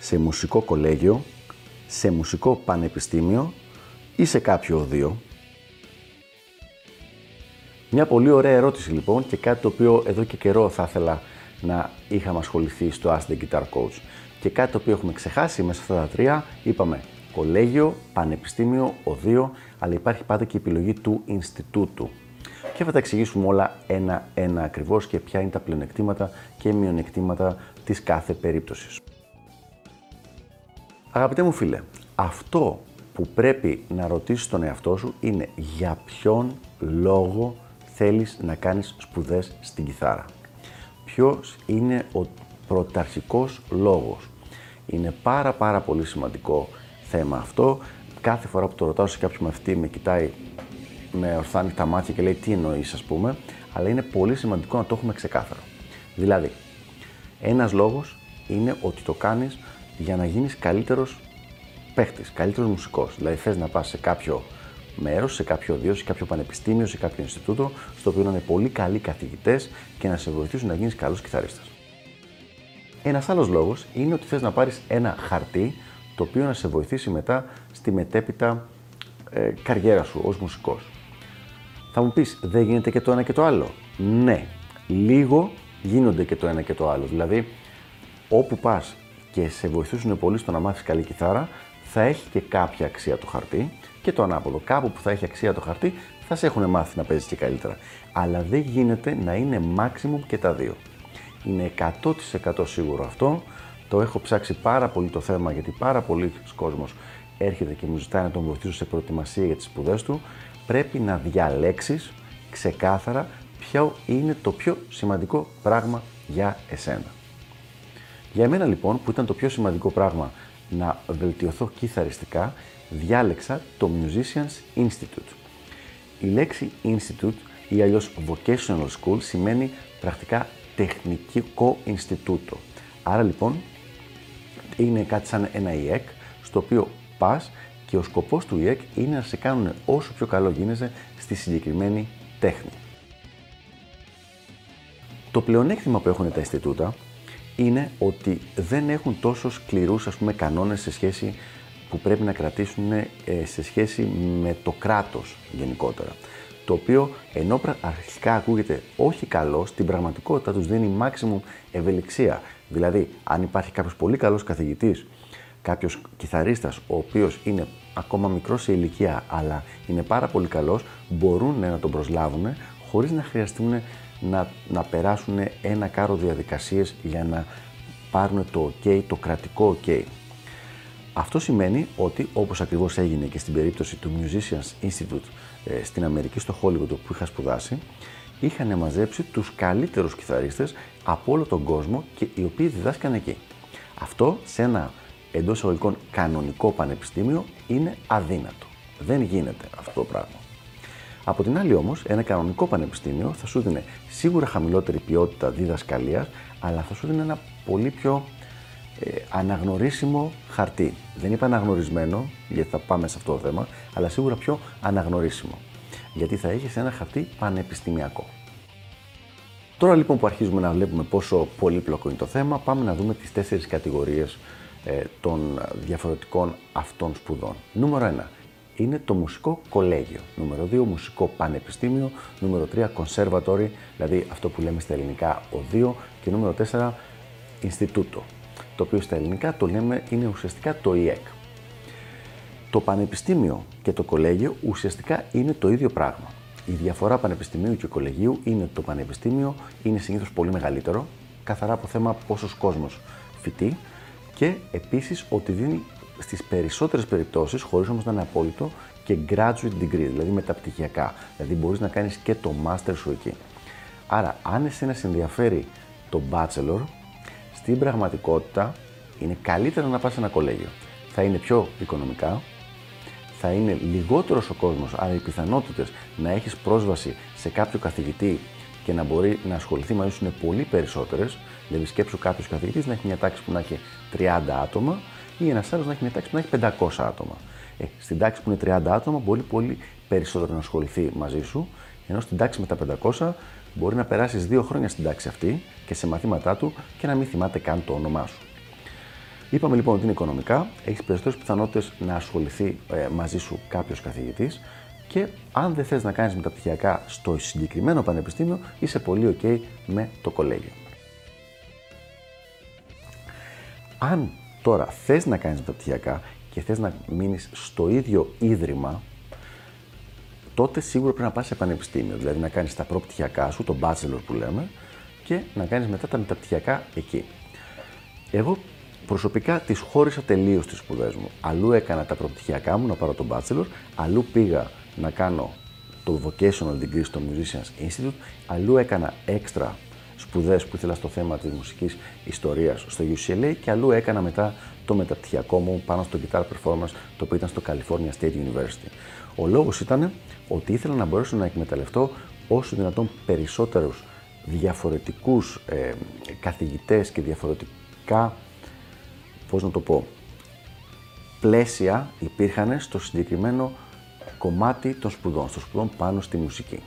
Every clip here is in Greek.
σε μουσικό κολέγιο, σε μουσικό πανεπιστήμιο ή σε κάποιο οδείο. Μια πολύ ωραία ερώτηση λοιπόν και κάτι το οποίο εδώ και καιρό θα ήθελα να είχαμε ασχοληθεί στο Ask the Guitar Coach. Και κάτι το οποίο έχουμε ξεχάσει μέσα αυτά τα τρία, είπαμε κολέγιο, πανεπιστήμιο, οδείο, αλλά υπάρχει πάντα και η επιλογή του Ινστιτούτου. Και θα τα εξηγήσουμε όλα ένα-ένα ακριβώς και ποια είναι τα πλεονεκτήματα και μειονεκτήματα της κάθε περίπτωσης. Αγαπητέ μου φίλε, αυτό που πρέπει να ρωτήσεις τον εαυτό σου είναι για ποιον λόγο θέλεις να κάνεις σπουδές στην κιθάρα. Ποιος είναι ο πρωταρχικός λόγος. Είναι πάρα πάρα πολύ σημαντικό θέμα αυτό. Κάθε φορά που το ρωτάω σε κάποιον μαθητή με κοιτάει με ορθάνει τα μάτια και λέει τι εννοείς, ας πούμε, αλλά είναι πολύ σημαντικό να το έχουμε ξεκάθαρο. Δηλαδή, ένας λόγος είναι ότι το κάνεις για να γίνεις καλύτερος παίχτης, καλύτερος μουσικός. Δηλαδή, θες να πας σε κάποιο μέρος, σε κάποιο οδείο, σε κάποιο πανεπιστήμιο, σε κάποιο Ινστιτούτο, στο οποίο να είναι πολύ καλοί καθηγητές και να σε βοηθήσουν να γίνεις καλός κιθαρίστας. Ένας άλλος λόγος είναι ότι θες να πάρεις ένα χαρτί το οποίο να σε βοηθήσει μετά στη μετέπειτα ε, καριέρα σου ως μουσικός. Θα μου πεις, δεν γίνεται και το ένα και το άλλο; Ναι, λίγο γίνονται και το ένα και το άλλο. Δηλαδή, όπου πας και σε βοηθήσουν πολύ στο να μάθεις καλή κιθάρα, θα έχει και κάποια αξία το χαρτί και το ανάποδο. Κάπου που θα έχει αξία το χαρτί, θα σε έχουν μάθει να παίζεις και καλύτερα. Αλλά δεν γίνεται να είναι maximum και τα δύο. Είναι 100% σίγουρο αυτό. Το έχω ψάξει πάρα πολύ το θέμα γιατί πάρα πολλοί κόσμος έρχεται και μου ζητάει να τον βοηθήσω σε προετοιμασία για τις σπουδές του πρέπει να διαλέξεις ξεκάθαρα ποιο είναι το πιο σημαντικό πράγμα για εσένα. Για μένα λοιπόν που ήταν το πιο σημαντικό πράγμα να βελτιωθώ κιθαριστικά, διάλεξα το Musicians Institute. Η λέξη Institute ή αλλιώς Vocational School σημαίνει πρακτικά τεχνικό Ινστιτούτο. Άρα λοιπόν είναι κάτι σαν ένα ΙΕΚ στο οποίο πας και ο σκοπός του ΙΕΚ είναι να σε κάνουν όσο πιο καλό γίνεσαι στη συγκεκριμένη τέχνη. Το πλεονέκτημα που έχουν τα Ινστιτούτα είναι ότι δεν έχουν τόσο σκληρούς ας πούμε, κανόνες σε σχέση που πρέπει να κρατήσουν ε, σε σχέση με το κράτος γενικότερα. Το οποίο ενώ αρχικά ακούγεται όχι καλό, στην πραγματικότητα τους δίνει maximum ευελιξία. Δηλαδή, αν υπάρχει κάποιος πολύ καλός καθηγητής κάποιος κιθαρίστας ο οποίος είναι ακόμα μικρός σε ηλικία αλλά είναι πάρα πολύ καλός, μπορούν να τον προσλάβουν χωρίς να χρειαστούν να, να περάσουν ένα κάρο διαδικασίες για να πάρουν το OK, το κρατικό OK. Αυτό σημαίνει ότι όπως ακριβώς έγινε και στην περίπτωση του Musicians Institute ε, στην Αμερική, στο Hollywood που είχα σπουδάσει, είχαν μαζέψει τους καλύτερους κιθαρίστες από όλο τον κόσμο και οι οποίοι διδάσκαν εκεί. Αυτό σε ένα εντός εισαγωγικών κανονικό πανεπιστήμιο είναι αδύνατο. Δεν γίνεται αυτό το πράγμα. Από την άλλη όμως, ένα κανονικό πανεπιστήμιο θα σου δίνει σίγουρα χαμηλότερη ποιότητα διδασκαλίας, αλλά θα σου δίνει ένα πολύ πιο ε, αναγνωρίσιμο χαρτί. Δεν είπα αναγνωρισμένο, γιατί θα πάμε σε αυτό το θέμα, αλλά σίγουρα πιο αναγνωρίσιμο. Γιατί θα έχεις ένα χαρτί πανεπιστημιακό. Τώρα λοιπόν που αρχίζουμε να βλέπουμε πόσο πολύπλοκο είναι το θέμα, πάμε να δούμε τις τέσσερις κατηγορίες ε, των διαφορετικών αυτών σπουδών. Νούμερο 1 είναι το μουσικό κολέγιο. Νούμερο 2 μουσικό πανεπιστήμιο. Νούμερο 3 conservatory, δηλαδή αυτό που λέμε στα ελληνικά οδείο. Και νούμερο 4 Ινστιτούτο, το οποίο στα ελληνικά το λέμε είναι ουσιαστικά το ΙΕΚ. Το πανεπιστήμιο και το κολέγιο ουσιαστικά είναι το ίδιο πράγμα. Η διαφορά πανεπιστημίου και κολεγίου είναι ότι το πανεπιστήμιο είναι συνήθως πολύ μεγαλύτερο, καθαρά από θέμα πόσος κόσμος φοιτεί, και επίσης ότι δίνει στις περισσότερες περιπτώσεις, χωρίς όμως να είναι απόλυτο, και graduate degree, δηλαδή μεταπτυχιακά. Δηλαδή μπορείς να κάνεις και το master σου εκεί. Άρα, αν εσένα σε ενδιαφέρει το bachelor, στην πραγματικότητα είναι καλύτερο να πας σε ένα κολέγιο. θα είναι πιο οικονομικά, θα είναι λιγότερος ο κόσμος, άρα οι πιθανότητες να έχεις πρόσβαση σε κάποιο καθηγητή και να μπορεί να ασχοληθεί μαζί σου είναι πολύ περισσότερες. Δηλαδή, σκέψου κάποιος καθηγητής να έχει μια τάξη που να έχει 30 άτομα ή ένας άλλος να έχει μια τάξη που να έχει 500 άτομα. Ε, στην τάξη που είναι 30 άτομα μπορεί πολύ περισσότερο να ασχοληθεί μαζί σου, ενώ στην τάξη με τα 500 μπορεί να περάσεις δύο χρόνια στην τάξη αυτή και σε μαθήματά του και να μην θυμάται καν το όνομά σου. Είπαμε λοιπόν ότι είναι οικονομικά, έχεις περισσότερες πιθανότητες να ασχοληθεί ε, μαζί σου κάποιος καθηγητής και αν δεν θες να κάνεις μεταπτυχιακά στο συγκεκριμένο πανεπιστήμιο, είσαι πολύ OK με το κολέγιο. Αν τώρα θες να κάνεις μεταπτυχιακά και θες να μείνεις στο ίδιο ίδρυμα, τότε σίγουρα πρέπει να πας σε πανεπιστήμιο. Δηλαδή να κάνεις τα προπτυχιακά σου, το bachelor που λέμε, και να κάνεις μετά τα μεταπτυχιακά εκεί. Εγώ προσωπικά τις χώρισα τελείως τις σπουδές μου. Αλλού έκανα τα προπτυχιακά μου να πάρω τον bachelor, αλλού πήγα να κάνω το vocational degree στο Musicians Institute, αλλού έκανα έξτρα σπουδές που ήθελα στο θέμα της μουσικής ιστορίας στο UCLA και αλλού έκανα μετά το μεταπτυχιακό μου πάνω στο guitar performance το οποίο ήταν στο California State University. Ο λόγος ήταν ότι ήθελα να μπορέσω να εκμεταλλευτώ όσο δυνατόν περισσότερους διαφορετικούς ε, καθηγητές και διαφορετικά, πώς να το πω, πλαίσια υπήρχαν στο συγκεκριμένο κομμάτι των σπουδών, στο σπουδών πάνω στη μουσική.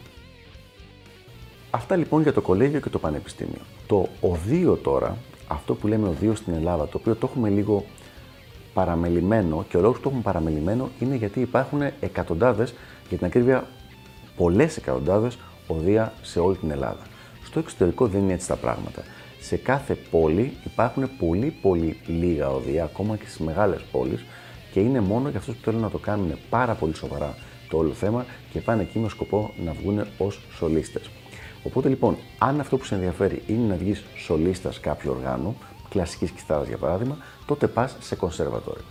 Αυτά λοιπόν για το κολέγιο και το πανεπιστήμιο. Το οδείο τώρα, αυτό που λέμε οδείο στην Ελλάδα, το οποίο το έχουμε λίγο παραμελημένο και ο λόγος που το έχουμε παραμελημένο είναι γιατί υπάρχουν εκατοντάδες, για την ακρίβεια πολλές εκατοντάδες οδεία σε όλη την Ελλάδα. Στο εξωτερικό δεν είναι έτσι τα πράγματα. Σε κάθε πόλη υπάρχουν πολύ πολύ λίγα οδεία, ακόμα και στις μεγάλες πόλεις και είναι μόνο για αυτούς που θέλουν να το κάνουν πάρα πολύ σοβαρά το όλο θέμα και πάνε εκεί με σκοπό να βγουν ως σολίστες. Οπότε λοιπόν, αν αυτό που σε ενδιαφέρει είναι να βγεις σολίστας κάποιου οργάνου, κλασικής κιθάρας για παράδειγμα, τότε πας σε κονσέρβατορι.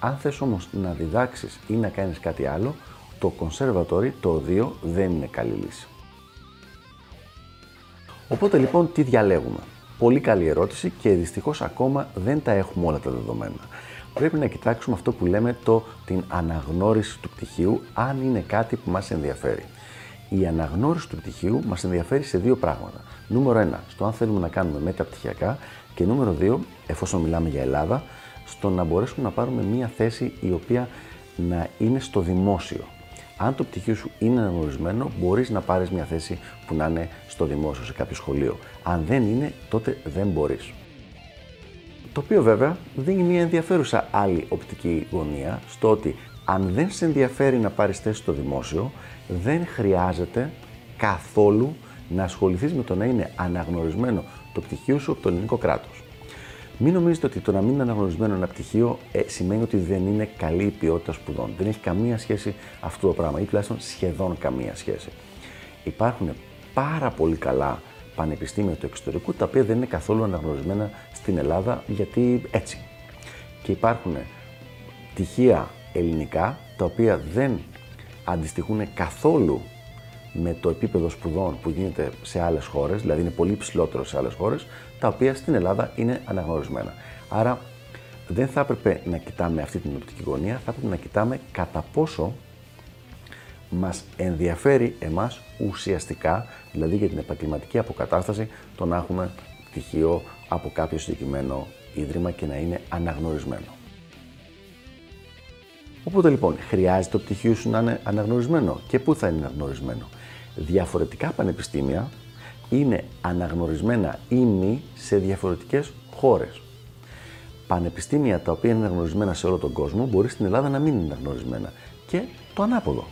Αν θες όμως να διδάξεις ή να κάνεις κάτι άλλο, το κονσέρβατορι, το οδείο, δεν είναι καλή λύση. Οπότε λοιπόν τι διαλέγουμε; Πολύ καλή ερώτηση και δυστυχώς ακόμα δεν τα έχουμε όλα τα δεδομένα. Πρέπει να κοιτάξουμε αυτό που λέμε το, την αναγνώριση του πτυχίου, αν είναι κάτι που μας ενδιαφέρει. Η αναγνώριση του πτυχίου μας ενδιαφέρει σε δύο πράγματα. Νούμερο ένα, στο αν θέλουμε να κάνουμε μεταπτυχιακά και νούμερο δύο, εφόσον μιλάμε για Ελλάδα, στο να μπορέσουμε να πάρουμε μία θέση η οποία να είναι στο δημόσιο. Αν το πτυχίο σου είναι αναγνωρισμένο, μπορείς να πάρεις μια θέση που να είναι στο δημόσιο, σε κάποιο σχολείο. Αν δεν είναι, τότε δεν μπορείς. Το οποίο βέβαια δίνει μια ενδιαφέρουσα άλλη οπτική γωνία στο ότι αν δεν σε ενδιαφέρει να πάρεις θέση στο δημόσιο, δεν χρειάζεται καθόλου να ασχοληθείς με το να είναι αναγνωρισμένο το πτυχίο σου από το ελληνικό κράτος. Μην νομίζετε ότι το να μην είναι αναγνωρισμένο ένα πτυχίο ε, σημαίνει ότι δεν είναι καλή η ποιότητα σπουδών. Δεν έχει καμία σχέση αυτό το πράγμα ή τουλάχιστον σχεδόν καμία σχέση. Υπάρχουν πάρα πολύ καλά πανεπιστήμια του εξωτερικού τα οποία δεν είναι καθόλου αναγνωρισμένα στην Ελλάδα γιατί έτσι. Και υπάρχουν πτυχία ελληνικά τα οποία δεν αντιστοιχούν καθόλου με το επίπεδο σπουδών που γίνεται σε άλλες χώρες, δηλαδή είναι πολύ ψηλότερο σε άλλες χώρες, τα οποία στην Ελλάδα είναι αναγνωρισμένα. Άρα δεν θα έπρεπε να κοιτάμε αυτή την οπτική γωνία, θα έπρεπε να κοιτάμε κατά πόσο μας ενδιαφέρει εμάς ουσιαστικά, δηλαδή για την επαγγελματική αποκατάσταση, το να έχουμε πτυχίο από κάποιο συγκεκριμένο ίδρυμα και να είναι αναγνωρισμένο. Οπότε λοιπόν, χρειάζεται το πτυχίο σου να είναι αναγνωρισμένο και πού θα είναι αναγνωρισμένο; Διαφορετικά πανεπιστήμια είναι αναγνωρισμένα ή μη σε διαφορετικές χώρες. Πανεπιστήμια τα οποία είναι αναγνωρισμένα σε όλο τον κόσμο μπορεί στην Ελλάδα να μην είναι αναγνωρισμένα. Και το ανάποδο.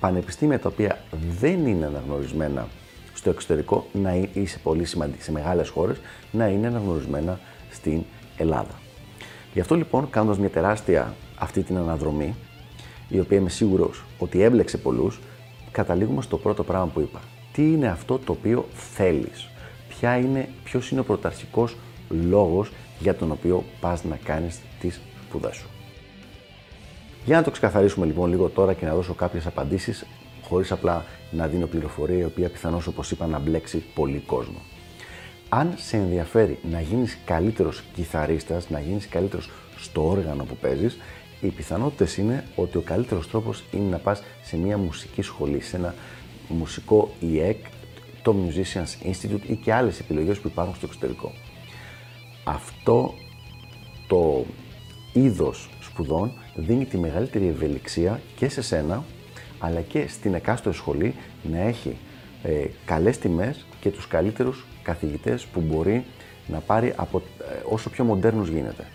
Πανεπιστήμια τα οποία δεν είναι αναγνωρισμένα στο εξωτερικό να ή σε πολύ σημαντικές, σε μεγάλες χώρες, να είναι αναγνωρισμένα στην Ελλάδα. Γι' αυτό λοιπόν, κάνοντας μια τεράστια αυτή την αναδρομή, η οποία είμαι σίγουρος ότι έμπλεξε πολλούς, καταλήγουμε στο πρώτο πράγμα που είπα. Τι είναι αυτό το οποίο θέλεις; Ποια είναι, ποιος είναι ο πρωταρχικός λόγος για τον οποίο πας να κάνεις τις σπουδές σου; Για να το ξεκαθαρίσουμε λοιπόν λίγο τώρα και να δώσω κάποιες απαντήσεις χωρίς απλά να δίνω πληροφορία η οποία πιθανώς όπως είπα να μπλέξει πολύ κόσμο. Αν σε ενδιαφέρει να γίνεις καλύτερος κιθαρίστας, να γίνεις καλύτερος στο όργανο που παίζεις, οι πιθανότητες είναι ότι ο καλύτερος τρόπος είναι να πας σε μια μουσική σχολή, σε ένα μουσικό ΙΕΚ, το Musicians Institute ή και άλλες επιλογές που υπάρχουν στο εξωτερικό. Αυτό το είδος σπουδών δίνει τη μεγαλύτερη ευελιξία και σε σένα, αλλά και στην εκάστοτε σχολή να έχει ε, καλές τιμές και τους καλύτερους καθηγητές που μπορεί να πάρει από, ε, όσο πιο μοντέρνους γίνεται.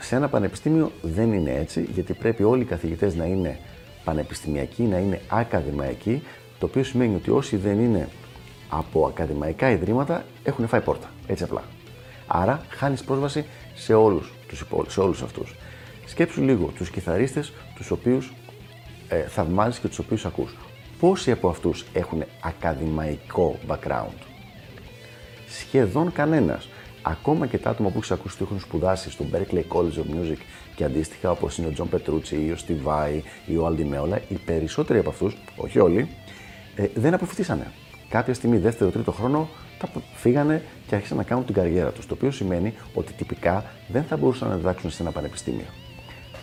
Σε ένα πανεπιστήμιο δεν είναι έτσι, γιατί πρέπει όλοι οι καθηγητές να είναι πανεπιστημιακοί, να είναι ακαδημαϊκοί, το οποίο σημαίνει ότι όσοι δεν είναι από ακαδημαϊκά ιδρύματα έχουν φάει πόρτα, έτσι απλά. Άρα χάνεις πρόσβαση σε όλους, τους σε όλους αυτούς. Σκέψου λίγο τους κιθαρίστες τους οποίους ε, θαυμάζεις και τους οποίους ακούς. Πόσοι από αυτούς έχουν ακαδημαϊκό background; Σχεδόν κανένας. Ακόμα και τα άτομα που έχεις ακούσει ότι έχουν σπουδάσει στο Berklee College of Music και αντίστοιχα όπως είναι ο Τζον Πετρούτσι ή ο Steve Vai ή ο Al Di Meola, οι περισσότεροι από αυτούς, όχι όλοι, ε, δεν αποφυτίσανε. Κάποια στιγμή, δεύτερο, τρίτο χρόνο, τα φύγανε και άρχισαν να κάνουν την καριέρα τους. Το οποίο σημαίνει ότι τυπικά δεν θα μπορούσαν να διδάξουν σε ένα πανεπιστήμιο.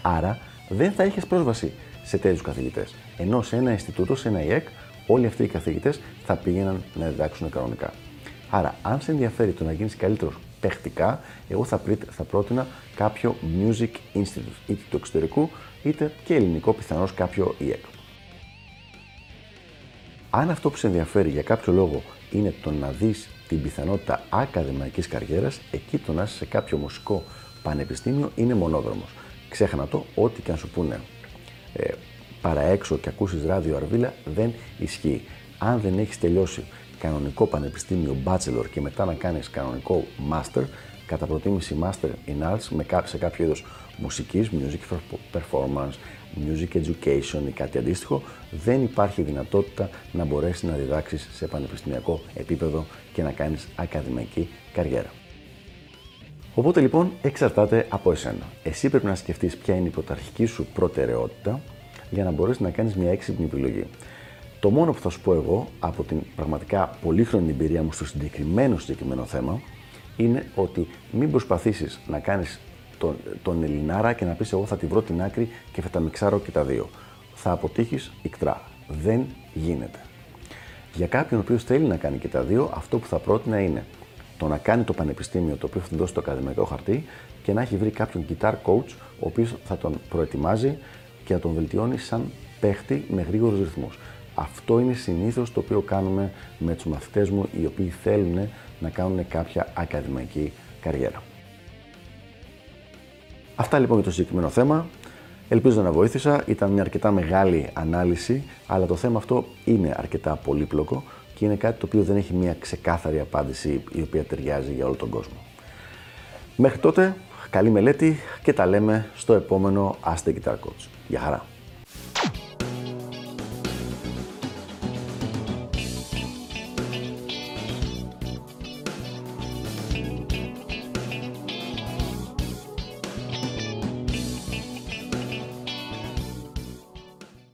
Άρα δεν θα είχες πρόσβαση σε τέτοιους καθηγητές. Ενώ σε ένα Ινστιτούτο, σε ένα ΙΕΚ, όλοι αυτοί οι καθηγητές θα πήγαιναν να διδάξουν κανονικά. Άρα, αν σε ενδιαφέρει το να γίνεις καλύτερος παιχτικά, εγώ θα, θα πρότεινα κάποιο Music Institute, είτε του εξωτερικού, είτε και ελληνικό, πιθανώς κάποιο ΙΕΚ. Αν αυτό που σε ενδιαφέρει για κάποιο λόγο είναι το να δεις την πιθανότητα ακαδημαϊκής καριέρας, εκεί το να είσαι σε κάποιο μουσικό πανεπιστήμιο είναι μονόδρομος. Ξέχνα το, ό,τι και αν σου πούνε ε, παραέξω και ακούσεις ράδιο Αρβίλα δεν ισχύει. Αν δεν έχεις τελειώσει κανονικό πανεπιστήμιο bachelor και μετά να κάνεις κανονικό master, κατά προτίμηση master in arts με σε κάποιο είδος μουσικής, music performance, music education ή κάτι αντίστοιχο, δεν υπάρχει δυνατότητα να μπορέσεις να διδάξεις σε πανεπιστημιακό επίπεδο και να κάνεις ακαδημαϊκή καριέρα. Οπότε λοιπόν εξαρτάται από εσένα. Εσύ πρέπει να σκεφτείς ποια είναι η πρωταρχική σου προτεραιότητα για να μπορέσεις να κάνεις μια έξυπνη επιλογή. Το μόνο που θα σου πω εγώ από την πραγματικά πολύχρονη εμπειρία μου στο συγκεκριμένο συγκεκριμένο θέμα είναι ότι μην προσπαθήσεις να κάνεις τον, τον Ελληνάρα και να πεις εγώ θα τη βρω την άκρη και θα τα μιξάρω και τα δύο. Θα αποτύχεις ικτρά. Δεν γίνεται. Για κάποιον ο οποίος θέλει να κάνει και τα δύο, αυτό που θα πρότεινα είναι το να κάνει το πανεπιστήμιο το οποίο θα του δώσει το ακαδημαϊκό χαρτί και να έχει βρει κάποιον guitar coach ο οποίος θα τον προετοιμάζει και θα τον βελτιώνει σαν παίχτη με γρήγορους ρυθμούς. Αυτό είναι συνήθως το οποίο κάνουμε με τους μαθητές μου οι οποίοι θέλουν να κάνουν κάποια ακαδημαϊκή καριέρα. Αυτά λοιπόν για το συγκεκριμένο θέμα. Ελπίζω να βοήθησα. Ήταν μια αρκετά μεγάλη ανάλυση, αλλά το θέμα αυτό είναι αρκετά πολύπλοκο και είναι κάτι το οποίο δεν έχει μια ξεκάθαρη απάντηση η οποία ταιριάζει για όλο τον κόσμο. Μέχρι τότε, καλή μελέτη και τα λέμε στο επόμενο Ask the Guitar Coach. Γεια χαρά!